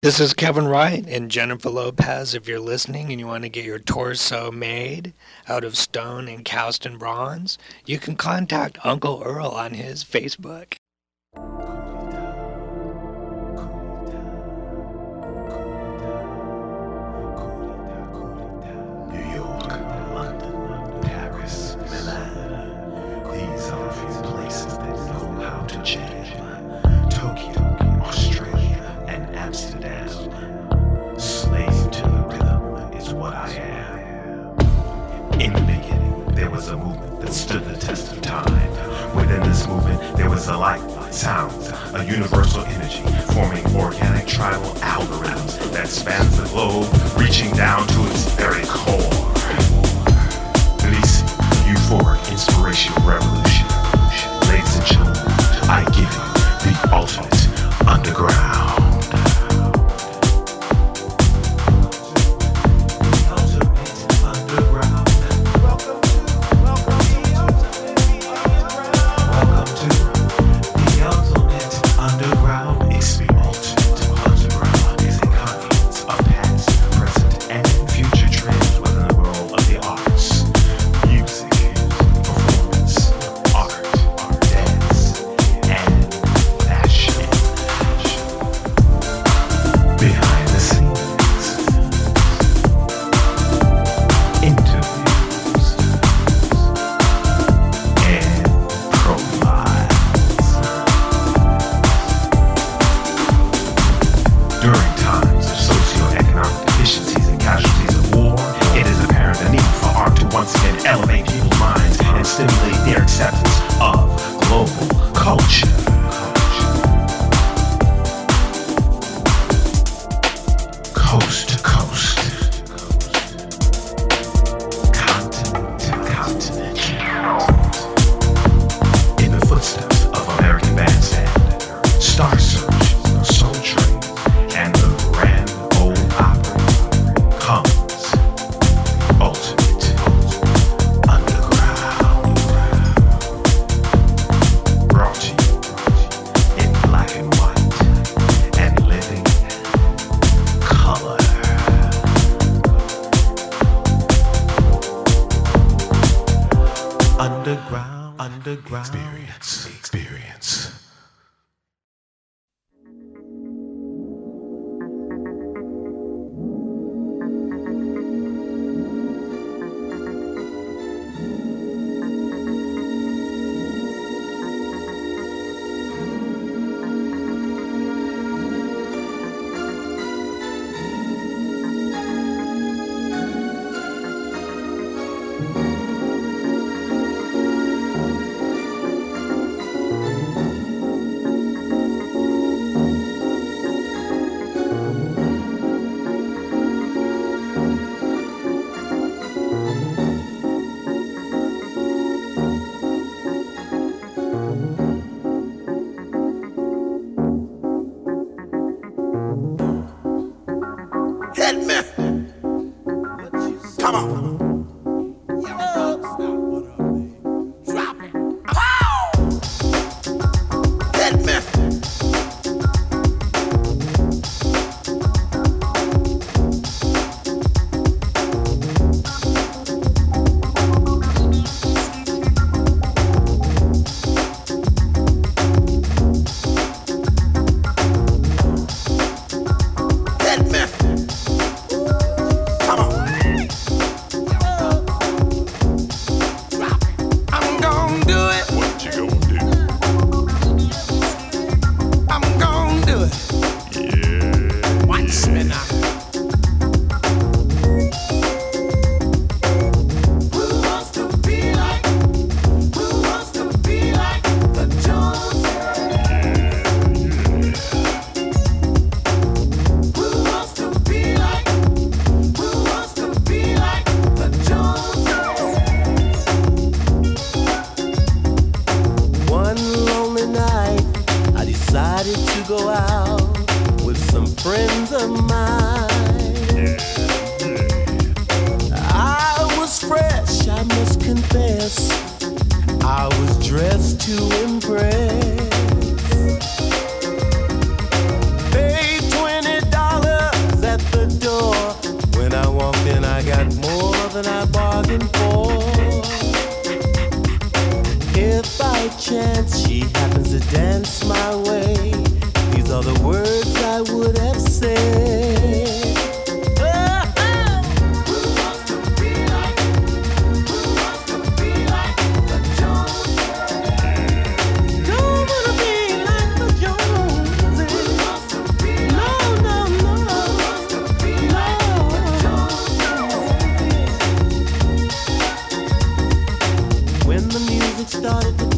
This is Kevin Wright and Jennifer Lopez. If you're listening and you want to get your torso made out of stone and cast in bronze, you can contact Uncle Earl on his Facebook. Ear Chat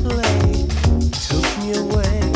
play took me away.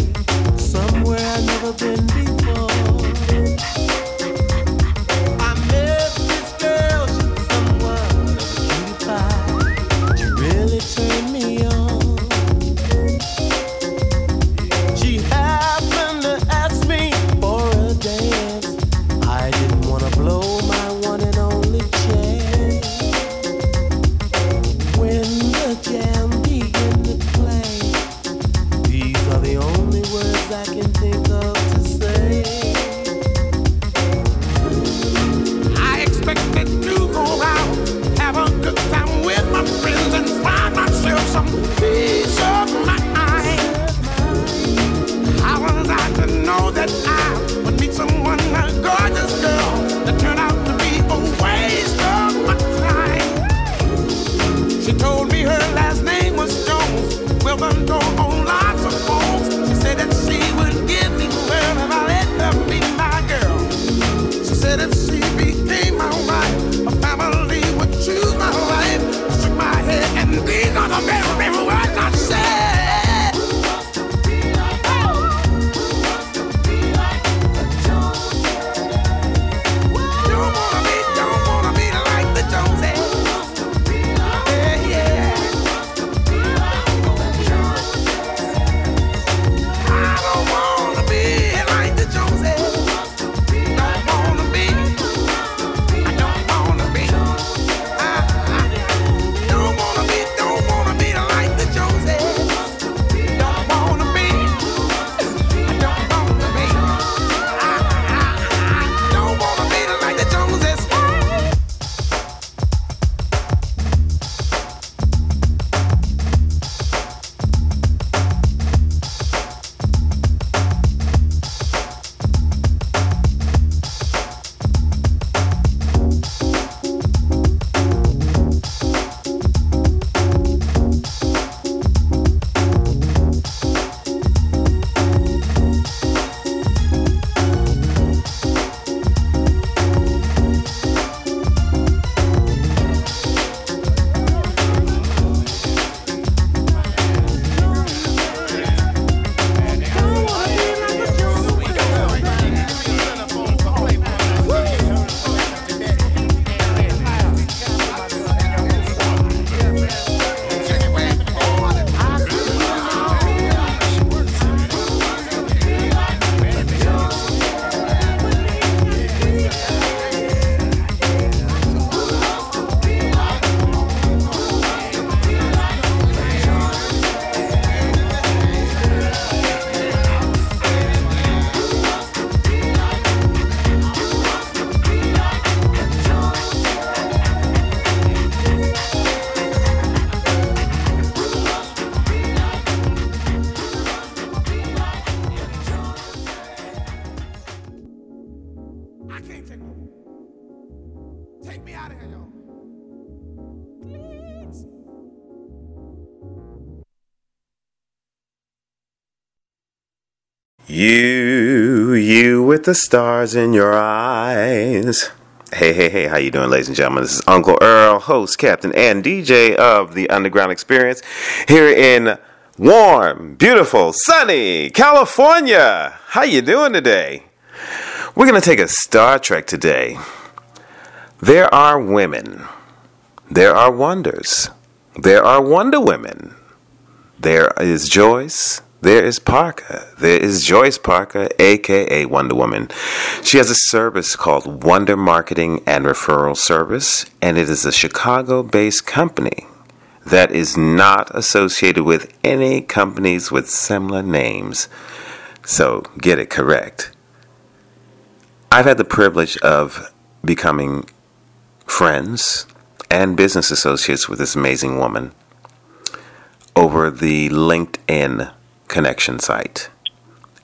with the stars in your eyes. Hey, hey, hey, how you doing, ladies and gentlemen? This is Uncle Earl, host, captain, and DJ of the Underground Experience here in warm, beautiful, sunny California. How you doing today? We're going to take a Star Trek today. There are women. There are wonders. There are wonder women. There is Joyce. There is Parker. There is Joyce Parker, aka Wonder Woman. She has a service called Wonder Marketing and Referral Service, and it is a Chicago based company that is not associated with any companies with similar names. So get it correct. I've had the privilege of becoming friends and business associates with this amazing woman over the LinkedIn connection site.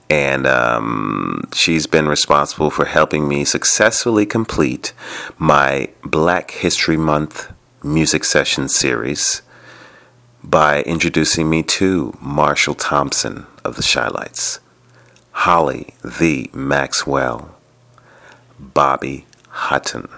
And um, she's been responsible for helping me successfully complete my Black History Month music session series by introducing me to Marshall Thompson of the Chi-Lites, Holly the Maxwell, Bobby Hutton,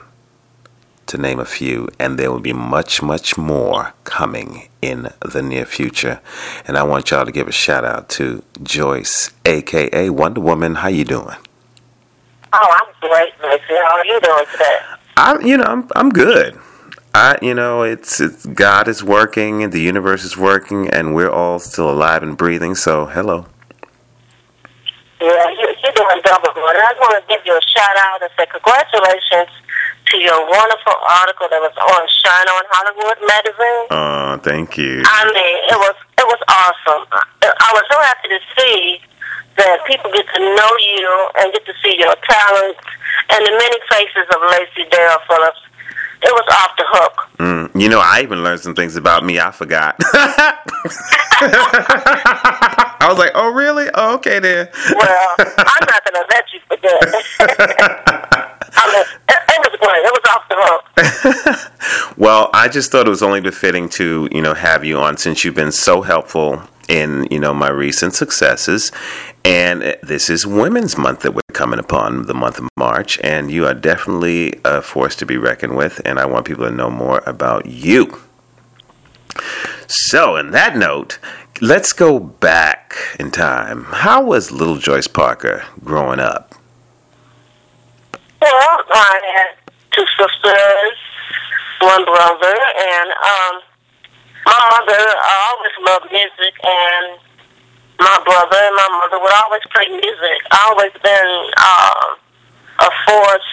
to name a few, and there will be much, much more coming in the near future. And I want y'all to give a shout out to Joyce, aka Wonder Woman. How you doing? Oh, I'm great, Missy. How are you doing today? I'm, you know, I'm I'm good. I, you know, it's, it's God is working, and the universe is working, and we're all still alive and breathing. So, hello. Yeah, you, you're doing double good. I just want to give you a shout out and say congratulations to your wonderful article that was on Shine On Hollywood magazine. Oh, thank you. I mean, it was it was awesome. I, I was so happy to see that people get to know you and get to see your talents and the many faces of Lacey Dale Phillips. It was off the hook. Mm, you know, I even learned some things about me I forgot. I was like, oh, really? Oh, okay, then. Well, I'm not going to let you forget. It, was. Off the hook. Well, I just thought it was only befitting to, you know, have you on since you've been so helpful in, you know, my recent successes. And uh, this is Women's Month that we're coming upon, the month of March, and you are definitely a force to be reckoned with. And I want people to know more about you. So, in that note, let's go back in time. How was little Joyce Parker growing up? Well, I had two sisters, one brother, and um, my mother always loved music, and my brother and my mother would always play music. I always been uh, a force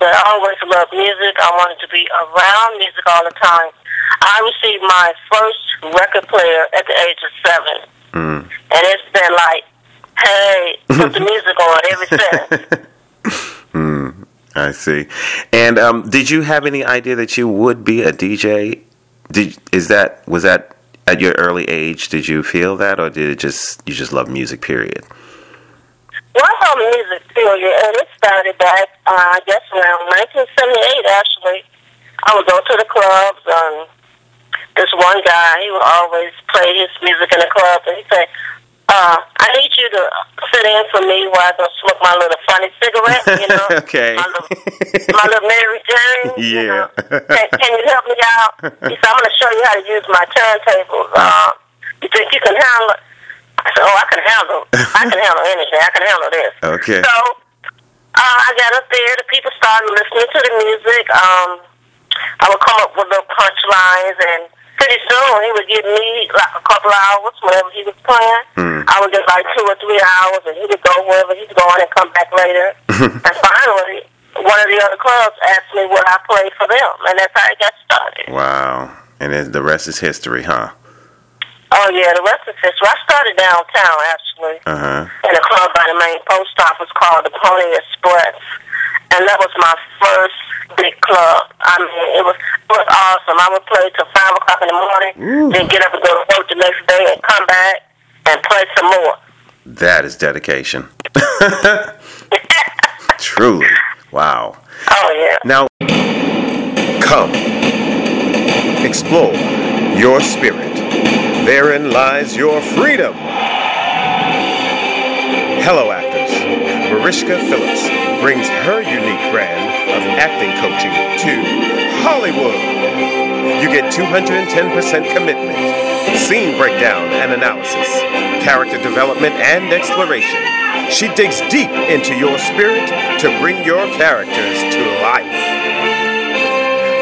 that I always loved music. I wanted to be around music all the time. I received my first record player at the age of seven, Mm. and it's been like, hey, put the music on ever since. I see. And um, did you have any idea that you would be a DJ? Did is that was that at your early age? Did you feel that, or did it just you just love music? Period. Well, I love music, period, and it started back, uh, I guess, around 1978, actually. I would go to the clubs, and this one guy, he would always play his music in the club, and he'd say, uh, I need you to sit in for me while I go smoke my little funny cigarette, you know? Okay. My little, my little Mary Jane, you Yeah. know? Can, can you help me out? He said, I'm going to show you how to use my turntables. Uh, you think you can handle it? I said, oh, I can handle I can handle anything. I can handle this. Okay. So uh, I got up there. The people started listening to the music. Um, I would come up with little punchlines, and pretty soon he would give me like a couple hours whenever he was playing. Mm. I would get like two or three hours, and he would go wherever he's going and come back later. and finally, one of the other clubs asked me would I play for them, and that's how it got started. Wow. And then the rest is history, huh? Oh yeah, the rest is history. I started downtown actually. Uh huh. in a club by the main post office called the Pony Express, and that was my first big club. I mean, it was it was awesome. I would play till five o'clock in the morning, then get up and go to work the next day, and come back and play some more. That is dedication. Truly. Wow. Oh yeah. Now, come. Explore your spirit. Therein lies your freedom. Hello, actors. Mariska Phillips brings her unique brand of acting coaching to Hollywood. You get 210% commitment, scene breakdown and analysis, character development and exploration. She digs deep into your spirit to bring your characters to life.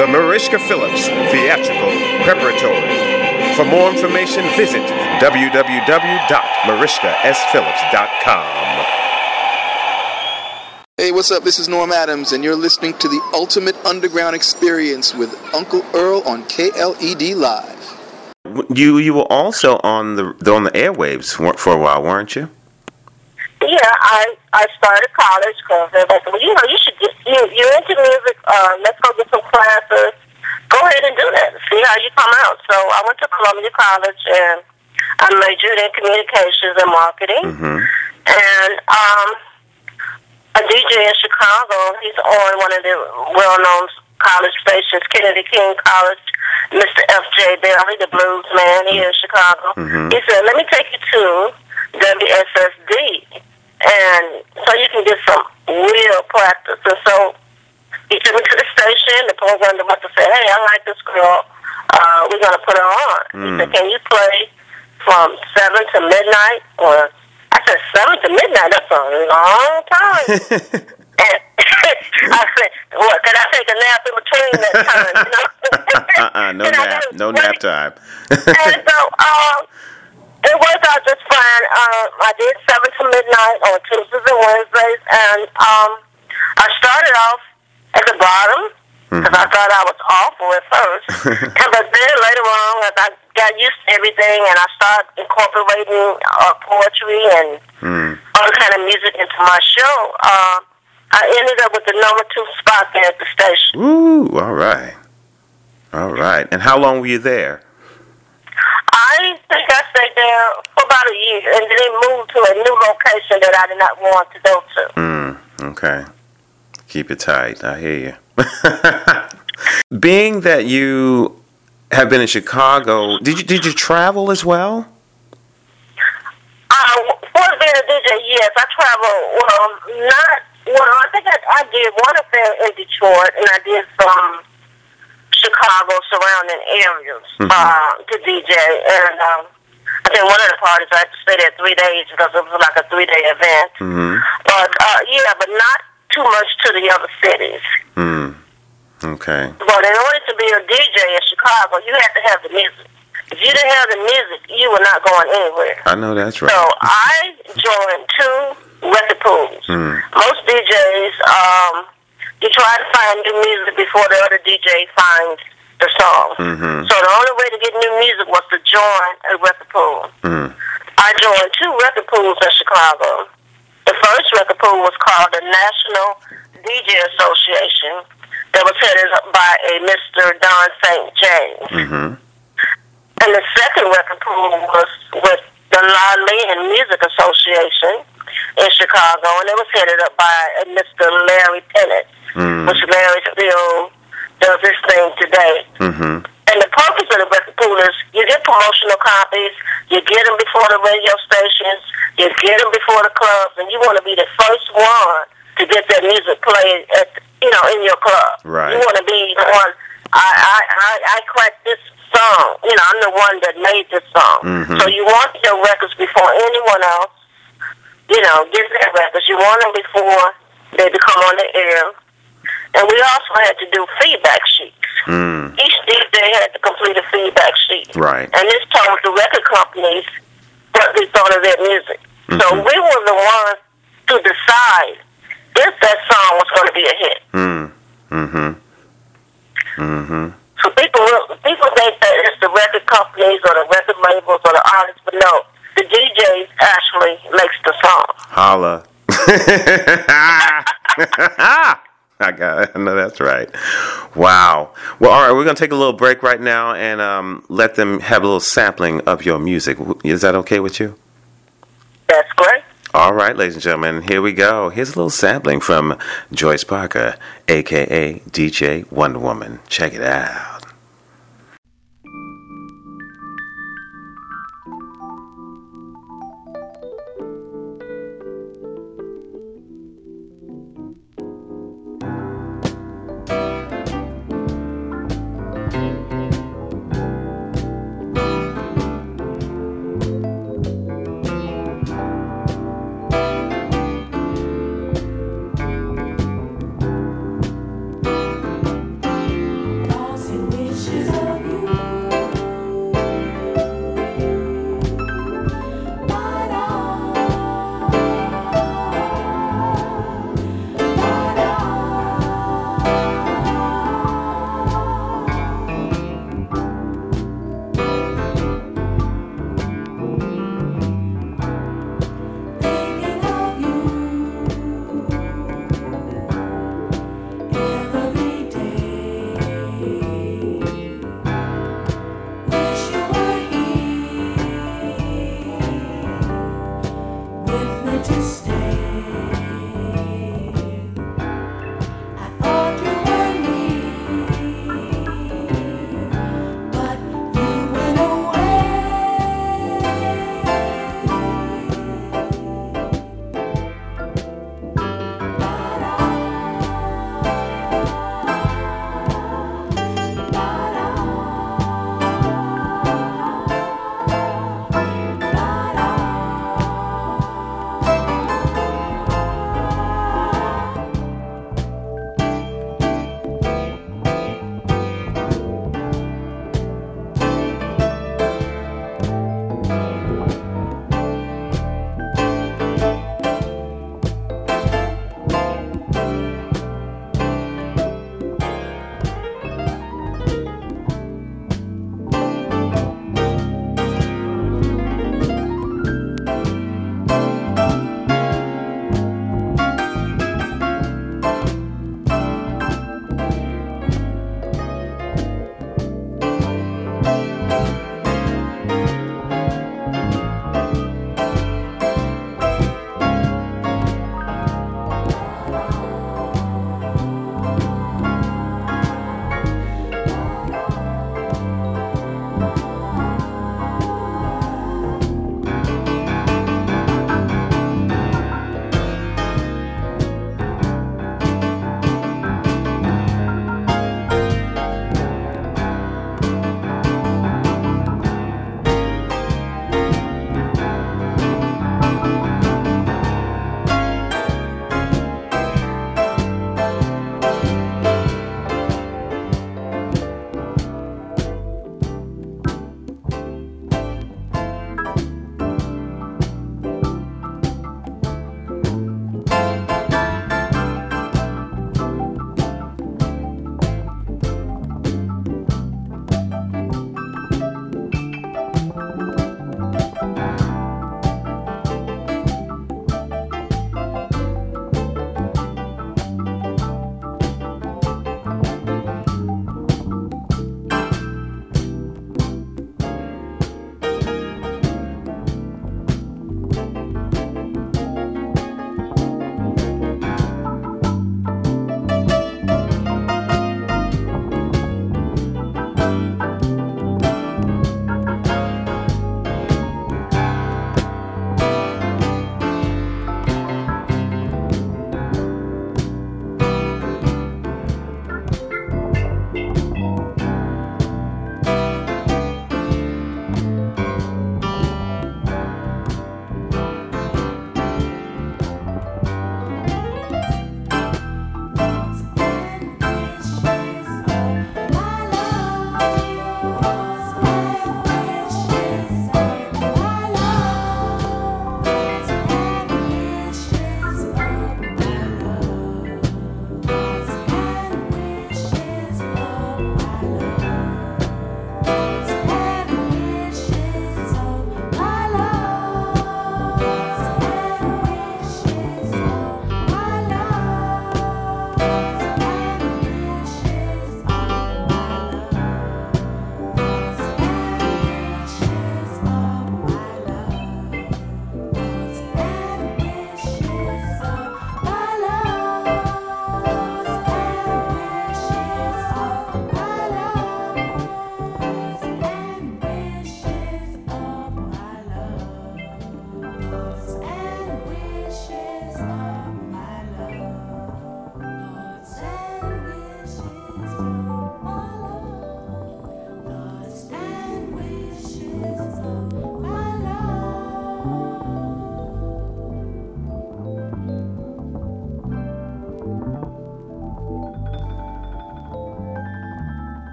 The Mariska Phillips Theatrical Preparatory. For more information, visit www.mariskasphillips.com. Hey, what's up? This is Norm Adams, and you're listening to the Ultimate Underground Experience with Uncle Earl on KLED Live. You you were also on the on the airwaves for for a while, weren't you? Yeah, I I started college because everybody said, well, you know, you should get you you're into music. Uh, let's go get some classes. Go ahead and do that. See how you you come out? So I went to Columbia College and I majored in communications and marketing. Mm-hmm. And um, a DJ in Chicago, he's on one of the well-known college stations, Kennedy King College, Mr. F.J. Bailey, the blues man here in Chicago. Mhm. He said, let me take you to WSSD. And so you can get some real practice. And so he took me to the station. The program director said, hey, I like this girl. Uh, we're going to put her on. He Mm. said, can you play from 7 to midnight? Or 7 to midnight? That's a long time. and I said, what, can I take a nap in between that time? You know? uh-uh, no And nap, no nap time. and so um, it worked out just fine. Um, I did seven to midnight on Tuesdays and Wednesdays, and um, I started off at the bottom because I thought I was awful at first, but then later on, as I got used to everything, and I started incorporating uh, poetry and Mm. all kind of music into my show. Uh, I ended up with the number two spot there at the station. Ooh, all right. All right. And how long were you there? I think I stayed there for about a year and then moved to a new location that I did not want to go to. Mm, okay. Keep it tight. I hear you. Being that you have been in Chicago, did you did you travel as well? Uh, for being a DJ, yes, I travel. Well, not. Well, I think I, I did one affair in Detroit, and I did some Chicago surrounding areas Mhm. uh, to DJ. And um, I think one of the parties I had to stay there three days because it was like a three day event. Mm-hmm. But uh, yeah, but not too much to the other cities. Mm. Okay. But in order to be a DJ in Chicago, you have to have the music. If you didn't have the music, you were not going anywhere. I know that's right. So I joined two record pools. Mm. Most DJs, um, you try to find new music before the other DJ finds the song. Mm-hmm. So the only way to get new music was to join a record pool. Mm. I joined two record pools in Chicago. The first record pool was called the National DJ Association that was headed up by a Mr. Don St. James. Mm-hmm. And the second record pool was with the Lolly and Music Association in Chicago, and it was headed up by a Mr. Larry Tennant, Mm. which Larry still does his thing today. Mm-hmm. And the purpose of the record pool is you get promotional copies, you get them before the radio stations, you get them before the clubs, and you want to be the first one to get that music played at you know in your club. Right. You want to be the one. I I I, I cracked this song. You know, I'm the one that made this song. Mhm. So you want your records before anyone else. You know, get their records. You want them before they become on the air. And we also had to do feedback sheets. Mm. Each DJ had to complete a feedback sheet. Right. And this told the record companies what they thought of their music. So Mhm. we were the ones to decide if that song was going to be a hit. Mm. Mm-hmm. Mm-hmm. So people will- people think that it's the record companies or the record labels or the artists, but no, the DJs actually makes the song. Holla. I got it. I know that's right. Wow. Well, all right, we're going to take a little break right now and um, let them have a little sampling of your music. Is that okay with you? That's great. All right, ladies and gentlemen, here we go. Here's a little sampling from Joyce Parker, aka DJ Wonder Woman. Check it out.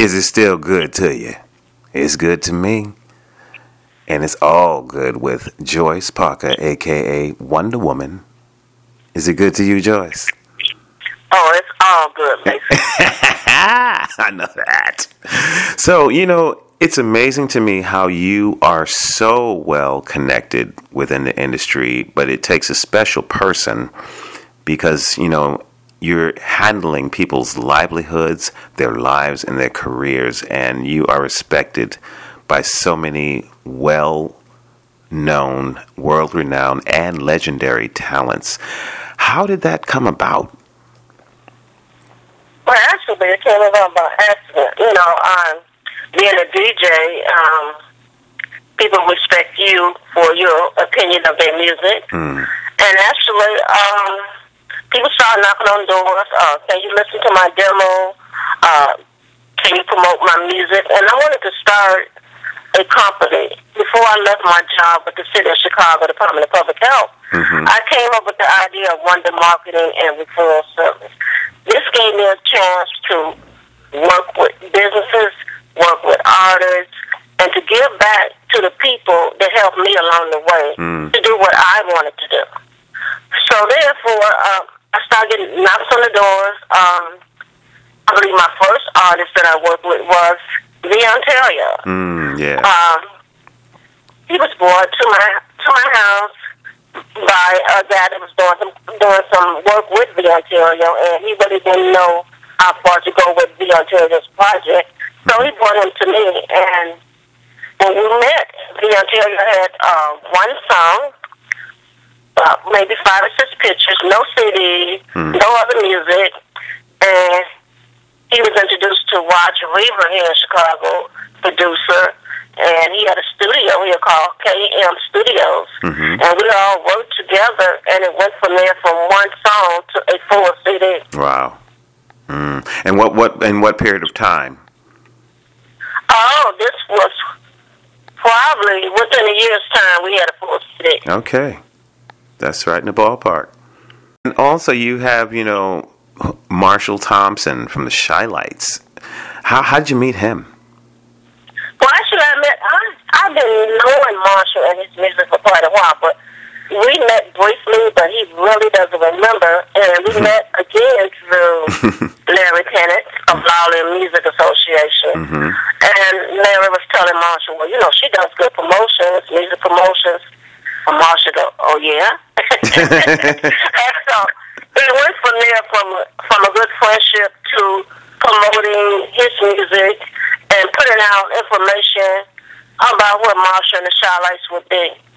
Is it still good to you? It's good to me. And it's all good with Joyce Parker, aka Wonder Woman. Is it good to you, Joyce? Oh, it's all good, Mason. I know that. So, you know, it's amazing to me how you are so well connected within the industry, but it takes a special person because, you know, you're handling people's livelihoods, their lives, and their careers, and you are respected by so many well known, world renowned, and legendary talents. How did that come about? Well, actually, it came about by accident. You know, um, being a DJ, um, people respect you for your opinion of their music. Mm. And actually, um, people started knocking on doors. Uh, can you listen to my demo? Uh, can you promote my music? And I wanted to start a company before I left my job with the city of Chicago Department of Public Health. Mhm. I came up with the idea of Wonder Marketing and Referral Service. This gave me a chance to work with businesses, work with artists, and to give back to the people that helped me along the way Mm. to do what I wanted to do. So therefore, uh, I started getting knocks on the doors. Um, I believe my first artist that I worked with was Leon Taylor. Mm, yeah. Um, he was brought to my to my house by a guy that was doing some doing some work with the Ontario, and he really didn't know how far to go with the Ontario's project. So he brought him to me, and when we met, the Ontario had uh, one song, uh, maybe five or six pictures, no CD, Hmm. no other music, and he was introduced to Roger Reaver here in Chicago, producer, and he had a studio here called KM Studios, Mhm. and we all worked together, and it went from there from one song to a full CD. Wow. Mm. And what what in what period of time? Oh, this was probably within a year's time we had a full CD. Okay. That's right in the ballpark. And also you have, you know, Marshall Thompson from the Chi-Lites. How how'd you meet him? Well, actually, I met. I, I've been knowing Marshall and his music for quite a while, but we met briefly, but he really doesn't remember. And we met again through Larry Tennant of Lowland Music Association. Mhm. And Larry was telling Marshall, well, you know, she does good promotions, music promotions. And Marshall go, oh yeah. and so it went from there from from a good friendship to promoting his music and putting out information about what Marshall and the Chi-Lites would be.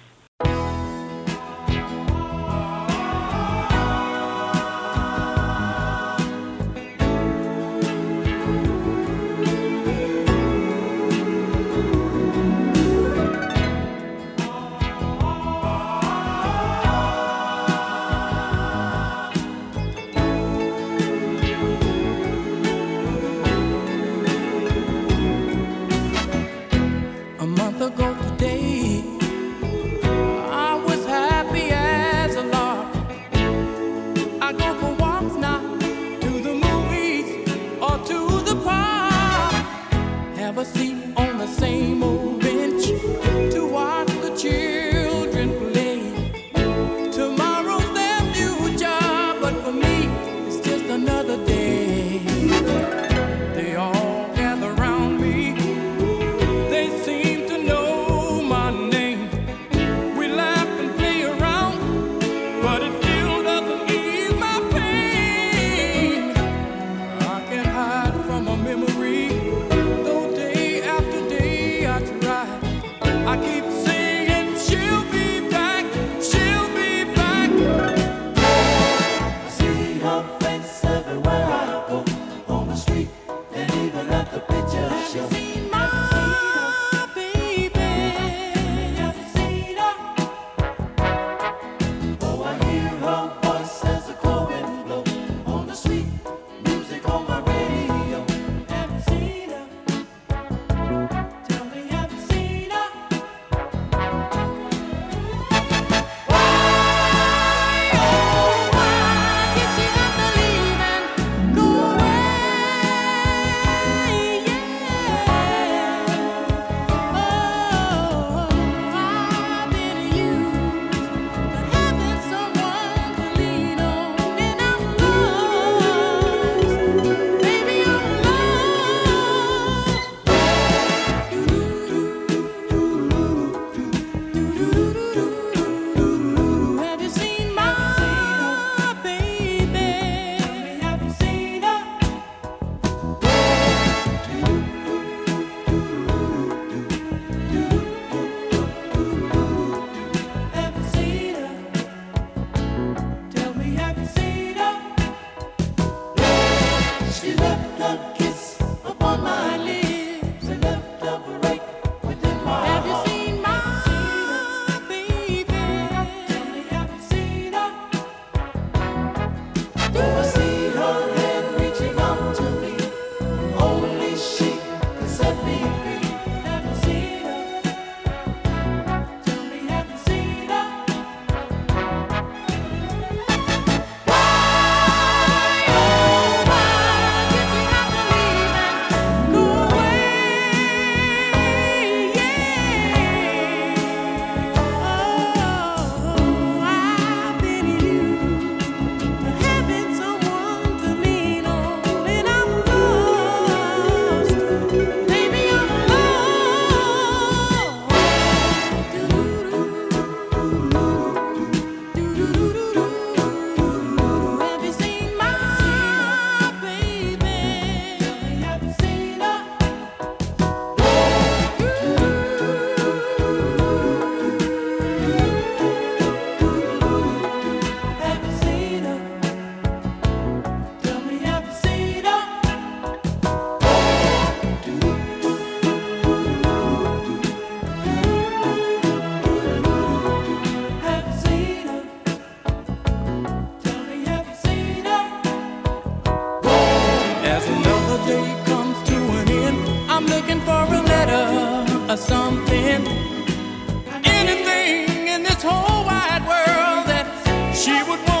anything in this whole wide world that she would want.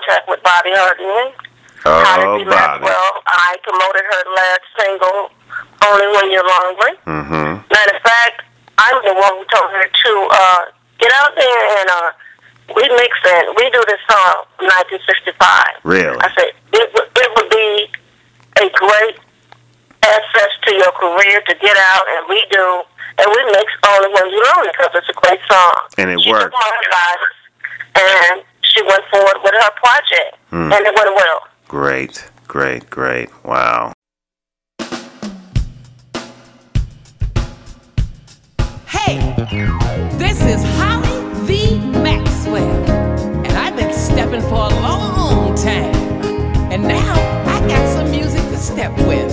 Came contact with Bobby Hardin. Oh, Bobby. Maxwell. I promoted her last single, Only When You're Lonely. Mm-hmm. Matter of fact, I'm the one who told her to uh, get out there and uh, we mix it. We do this song, 1965. Really? I said it would it would be a great access to your career to get out and redo. And we mix Only When You're Lonely because it's a great song. And it she worked. Took my advice and she went forward with her project, Hmm. and it went well. Great, great, great. Wow. Hey, this is Holly V. Maxwell, and I've been stepping for a long time. And now I got some music to step with.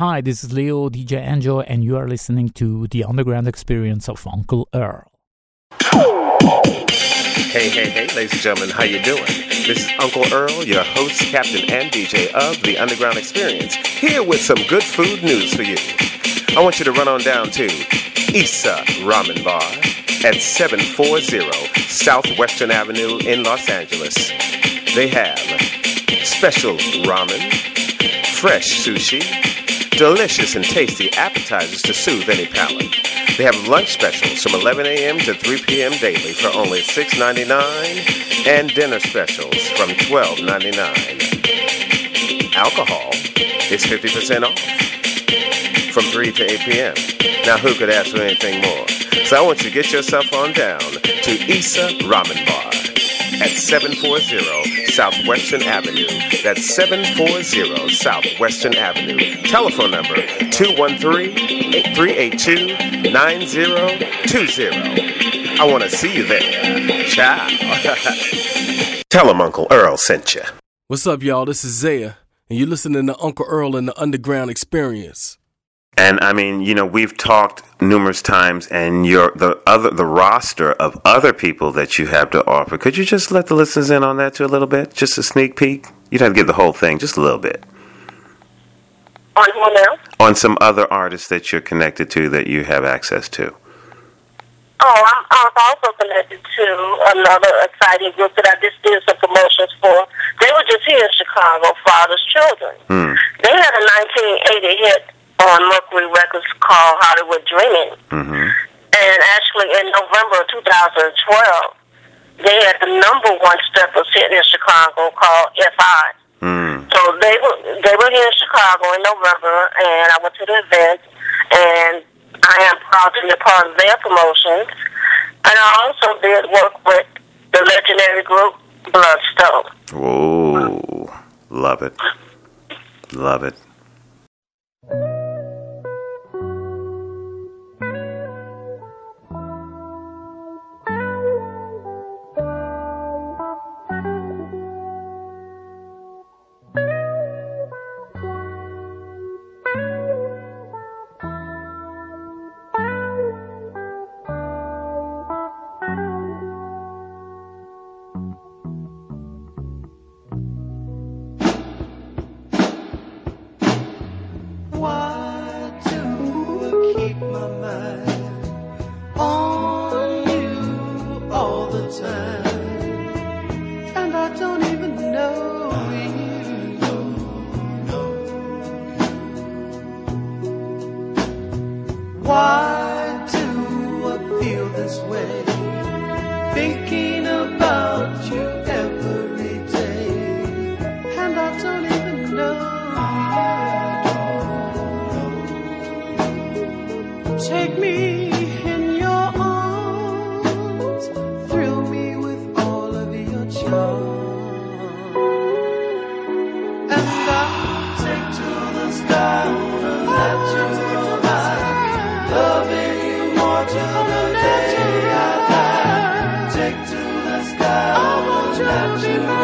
Hi, this is Leo, DJ Angel, and you are listening to The Underground Experience of Uncle Earl. Hey, hey, hey, ladies and gentlemen, how you doing? This is Uncle Earl, your host, captain, and DJ of The Underground Experience, here with some good food news for you. I want you to run on down to Issa Ramen Bar at 740 Southwestern Avenue in Los Angeles. They have special ramen, fresh sushi, delicious and tasty appetizers to soothe any palate. They have lunch specials from 11 a.m. to 3 p.m. daily for only $6.99 and dinner specials from $12.99. Alcohol is 50% off from 3 to 8 p.m. Now, who could ask for anything more? So I want you to get yourself on down to Issa Ramen Bar at 740 Southwestern Avenue. That's 740 Southwestern Avenue. Telephone number 213-382-9020. I want to see you there. Ciao. Tell him Uncle Earl sent you. What's up, y'all? This is Zaya, and you're listening to Uncle Earl and the Underground Experience. And I mean, you know, we've talked numerous times, and your the other the roster of other people that you have to offer. Could you just let the listeners in on that too a little bit? Just a sneak peek. You don't have to give the whole thing, just a little bit. On who now? On some other artists that you're connected to that you have access to. Oh, I'm, I'm also connected to another exciting group that I just did some promotions for. They were just here in Chicago, Father's Children. Hmm. They had a 1980 hit on Mercury Records called Hollywood Dreaming. Mm-hmm. And actually, in November of 2012, they had the number one steppers hit in Chicago called F.I. Mm. So they were they were here in Chicago in November, and I went to the event, and I am proud to be a part of their promotions. And I also did work with the legendary group Bloodstone. Whoa. Love it. Love it. On a natural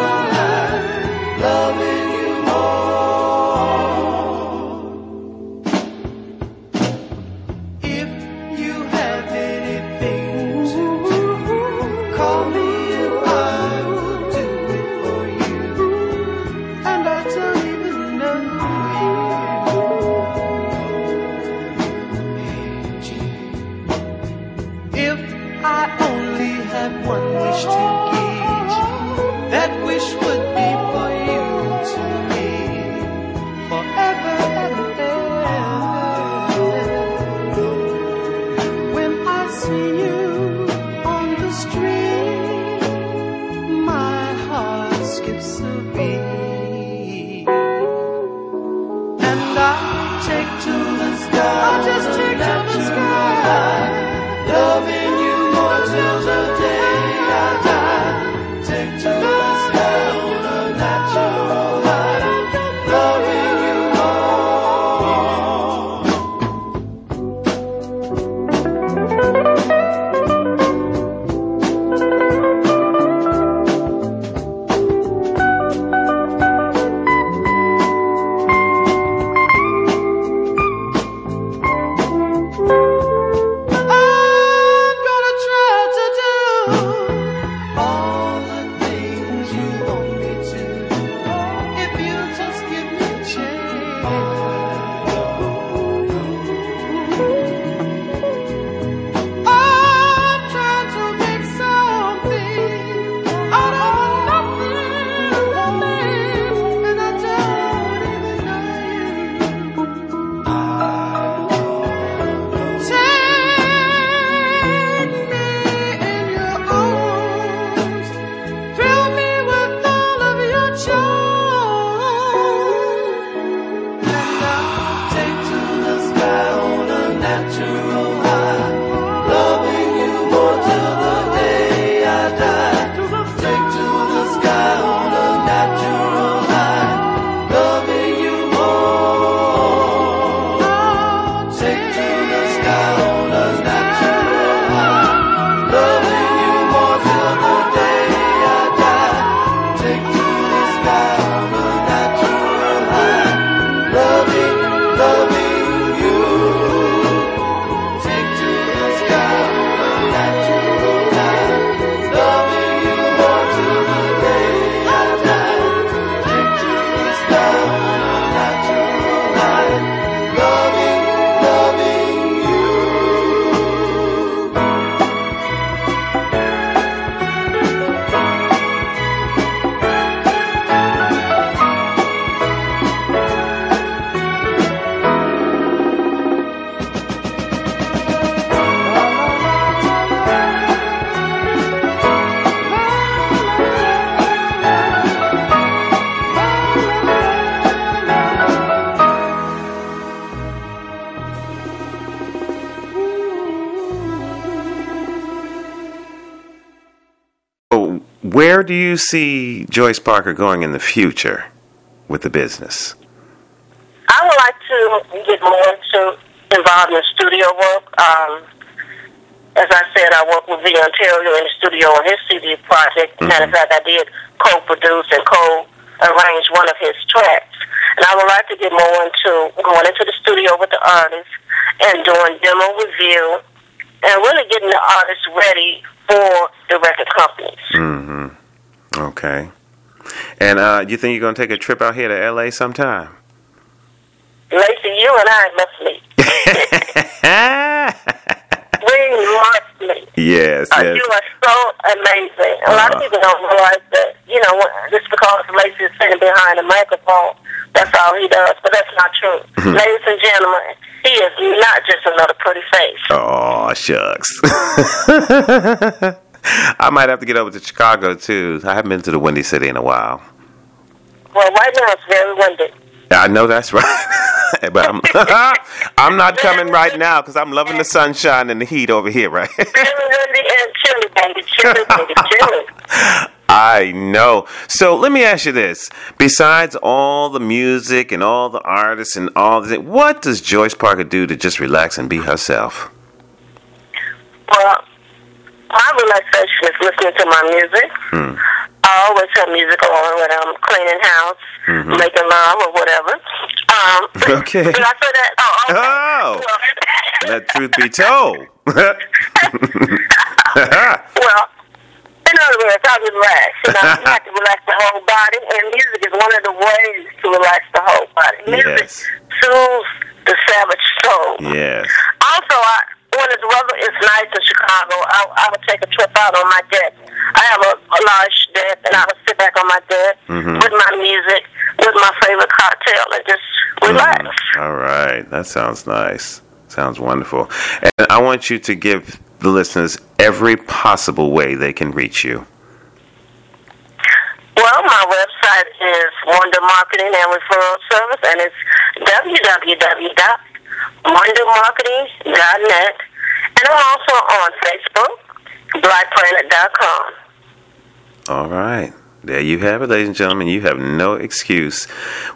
do you see Joyce Parker going in the future with the business? I would like to get more into involved in studio work. Um, as I said, I work with V Ontario in the studio on his CD project. Matter of fact, I did co-produce and co-arrange one of his tracks. And I would like to get more into going into the studio with the artists and doing demo review and really getting the artists ready for the record companies. Mm-hmm. Okay. And uh, you think you're gonna take a trip out here to LA sometime? Lacey, you and I must meet. we must meet. Yes, Uh, yes. you are so amazing. A lot of Uh-huh. people don't realize that, you know, just because Lacey is sitting behind a microphone, that's all he does. But that's not true. Mhm. Ladies and gentlemen, he is not just another pretty face. Oh shucks. I might have to get over to Chicago too. I haven't been to the Windy City in a while. Well, right now it's very windy. I know that's right, but I'm I'm not coming right now because I'm loving the sunshine and the heat over here, right? Very windy and chilly, baby. Chilly, baby, chilly. I know. So let me ask you this: besides all the music and all the artists and all the, what does Joyce Parker do to just relax and be herself? Well, my relaxation is listening to my music. Hmm. I always have music on when I'm cleaning house, Mhm. making love, or whatever. Um, Okay. Did I say that? Oh, okay. Oh. Let truth be told. well, in other words, I relax. You know, you have to relax the whole body, and music is one of the ways to relax the whole body. Music Yes. soothes the savage soul. yes. Also, I, when the weather is nice in Chicago, I, I would take a trip out on my deck. I have a, a large deck, and I would sit back on my deck Mhm. with my music, with my favorite cocktail, and just relax. Mm, all right. That sounds nice. Sounds wonderful. And I want you to give the listeners every possible way they can reach you. Well, my website is Wonder Marketing and Referral Service, and it's www.wondermarketing.net. And I'm also on Facebook, BlackPlanet.com. All right. There you have it, ladies and gentlemen. You have no excuse.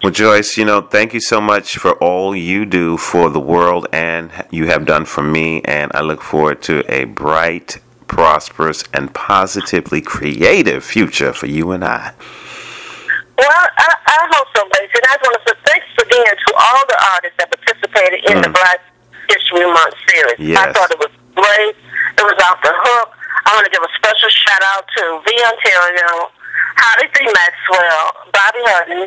Well, Joyce, you know, thank you so much for all you do for the world and you have done for me. And I look forward to a bright, prosperous, and positively creative future for you and I. Well, I, I hope so, Lacey. And I just want to say thanks again to all the artists that participated in the Mm. Black History Month series. I thought it was great. It was off the hook. I want to give a special shout out to V Ontario, Holly C. Maxwell, Bobby Hutton,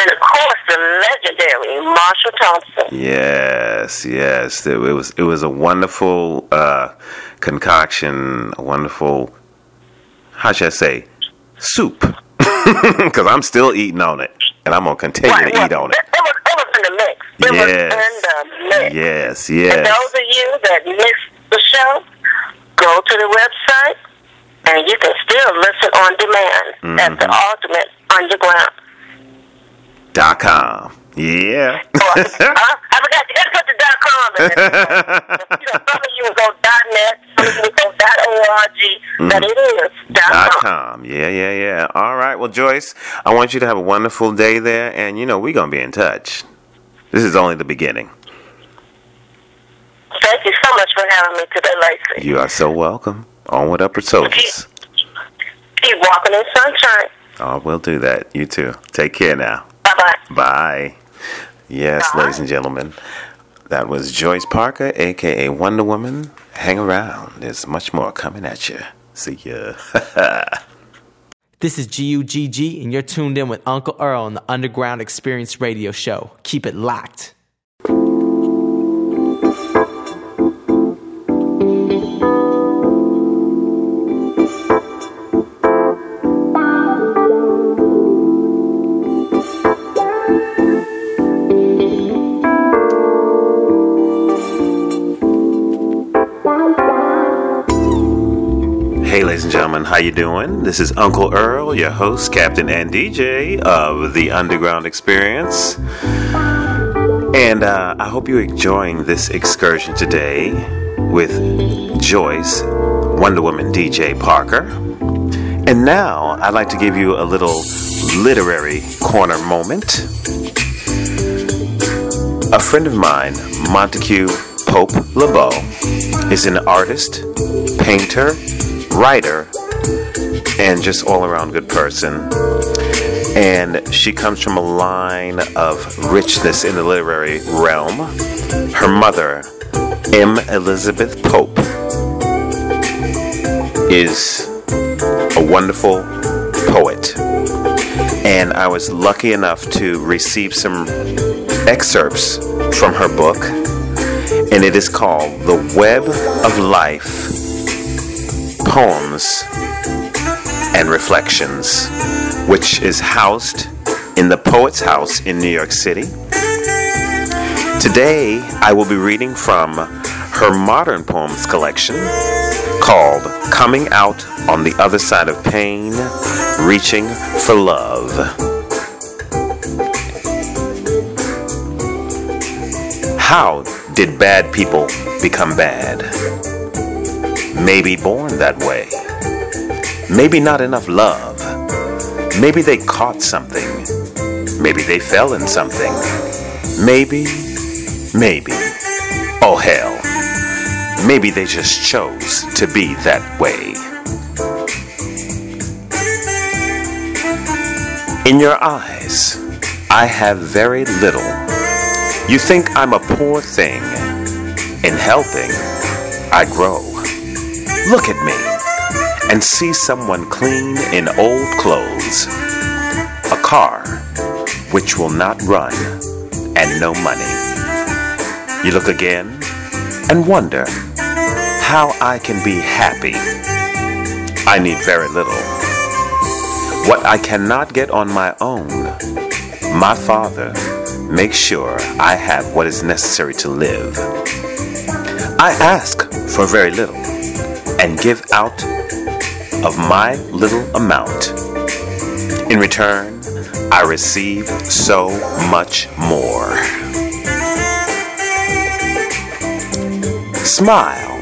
and of course the legendary Marshall Thompson. Yes, yes. It was it was a wonderful uh, concoction, a wonderful how should I say soup? Because I'm still eating on it, and I'm gonna continue Right, to well, eat on it. It, it was, it was in the mix. It Yes. was in. Yes, And those of you that missed the show, go to the website and you can still listen on demand at the Mhm. Ultimate Underground. Dot com. Yeah. Oh, I, I forgot you gotta put the dot com in there. you know, some of you will go dot net, some of you will go dot org, but it is dot Dot com. com. Yeah, yeah, yeah. All right. Well, Joyce, I want you to have a wonderful day there, and you know we're gonna be in touch. This is only the beginning. Thank you so much for having me today, Lacey. You are so welcome. Onward, upward, soldiers. Keep walking in sunshine. Oh, we'll do that. You too. Take care now. Bye bye. Bye. Yes, ladies and gentlemen, that was Joyce Parker, aka Wonder Woman. Hang around. There's much more coming at you. See ya. This is GUGG, and you're tuned in with Uncle Earl on the Underground Experience Radio Show. Keep it locked. And gentlemen, how you doing? This is Uncle Earl, your host, Captain and DJ of the Underground Experience, and uh, I hope you're enjoying this excursion today with Joyce, Wonder Woman DJ Parker, And now I'd like to give you a little literary corner moment. A friend of mine, Montague Pope LeBeau, is an artist, painter, writer, and just all around good person. And she comes from a line of richness in the literary realm. Her mother, M. Elizabeth Pope, is a wonderful poet. And I was lucky enough to receive some excerpts from her book, and it is called The Web of Life Poems and Reflections, which is housed in the Poet's House in New York City. Today, I will be reading from her modern poems collection called Coming Out on the Other Side of Pain, Reaching for Love. How did bad people become bad? Maybe born that way. Maybe not enough love. Maybe they caught something. Maybe they fell in something. Maybe, maybe. Oh hell. Maybe they just chose to be that way. In your eyes, I have very little. You think I'm a poor thing. In helping, I grow. Look at me and see someone clean in old clothes. A car which will not run and no money. You look again and wonder how I can be happy. I need very little. What I cannot get on my own, my Father makes sure I have what is necessary to live. I ask for very little and give out of my little amount. In return, I receive so much more. Smile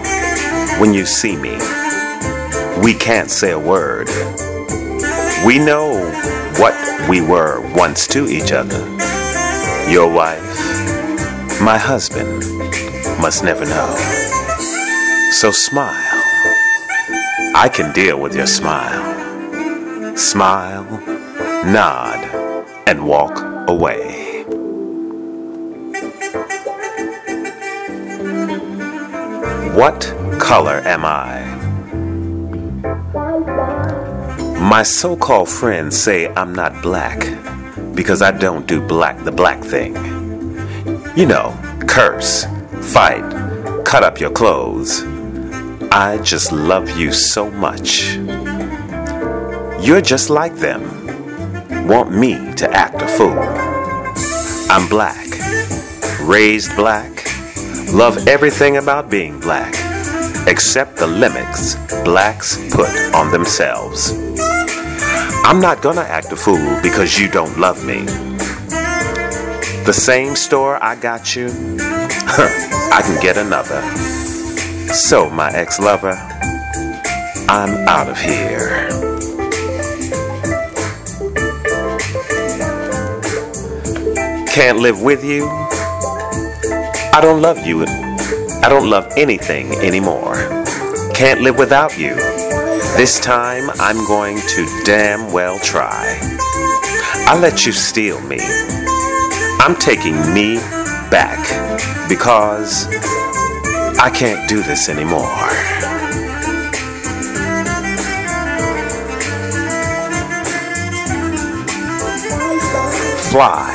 when you see me. We can't say a word. We know what we were once to each other. Your wife, my husband, must never know. So smile. I can deal with your smile. Smile, nod, and walk away. What color am I? My so called friends say I'm not black because I don't do black the black thing. You know, curse, fight, cut up your clothes. I just love you so much. You're just like them. Want me to act a fool. I'm black, raised black, love everything about being black, except the limits blacks put on themselves. I'm not gonna act a fool because you don't love me. The same store I got you, I can get another. So, my ex lover, I'm out of here. Can't live with you. I don't love you. I don't love anything anymore. Can't live without you. This time I'm going to damn well try. I let you steal me. I'm taking me back because I can't do this anymore. Fly.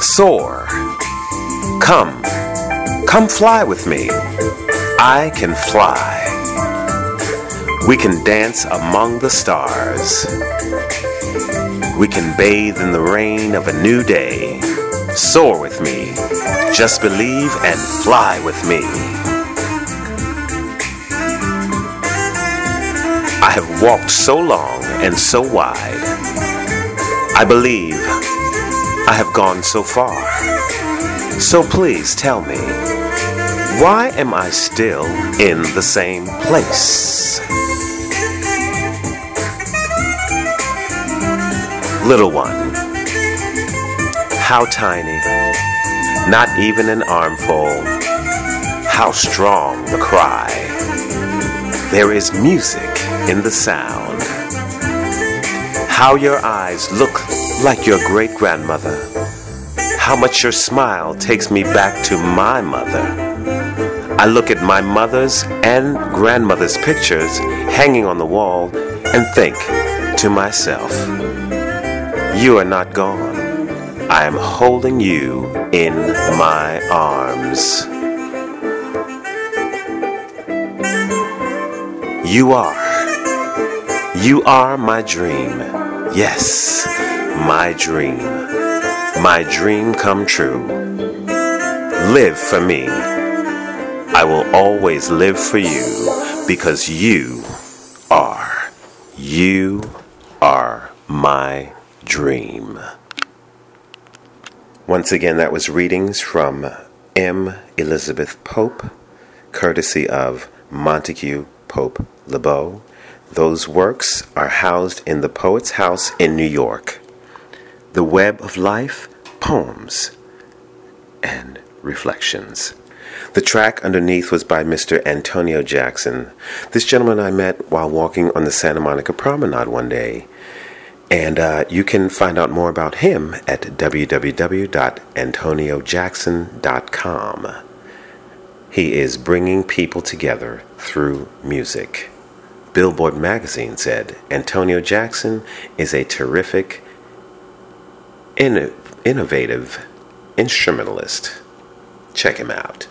Soar. Come. Come fly with me. I can fly. We can dance among the stars. We can bathe in the rain of a new day. Soar with me. Just believe and fly with me. I have walked so long and so wide. I believe I have gone so far. So please tell me, why am I still in the same place? Little one, how tiny, not even an armful, how strong the cry. There is music in the sound. How your eyes look like your great grandmother. How much your smile takes me back to my mother. I look at my mother's and grandmother's pictures hanging on the wall and think to myself, You are not gone. I am holding you in my arms. You are. You are my dream. Yes, my dream. My dream come true. Live for me. I will always live for you because you are. You are my dream. Once again, that was readings from M. Elizabeth Pope, courtesy of Montague Pope LeBeau. Those works are housed in the Poet's House in New York. The Web of Life, Poems, and Reflections. The track underneath was by Mr. Antonio Jackson. This gentleman I met while walking on the Santa Monica Promenade one day. And uh, you can find out more about him at www.antoniojackson.com. He is bringing people together through music. Billboard magazine said Antonio Jackson is a terrific, inno- innovative instrumentalist. Check him out.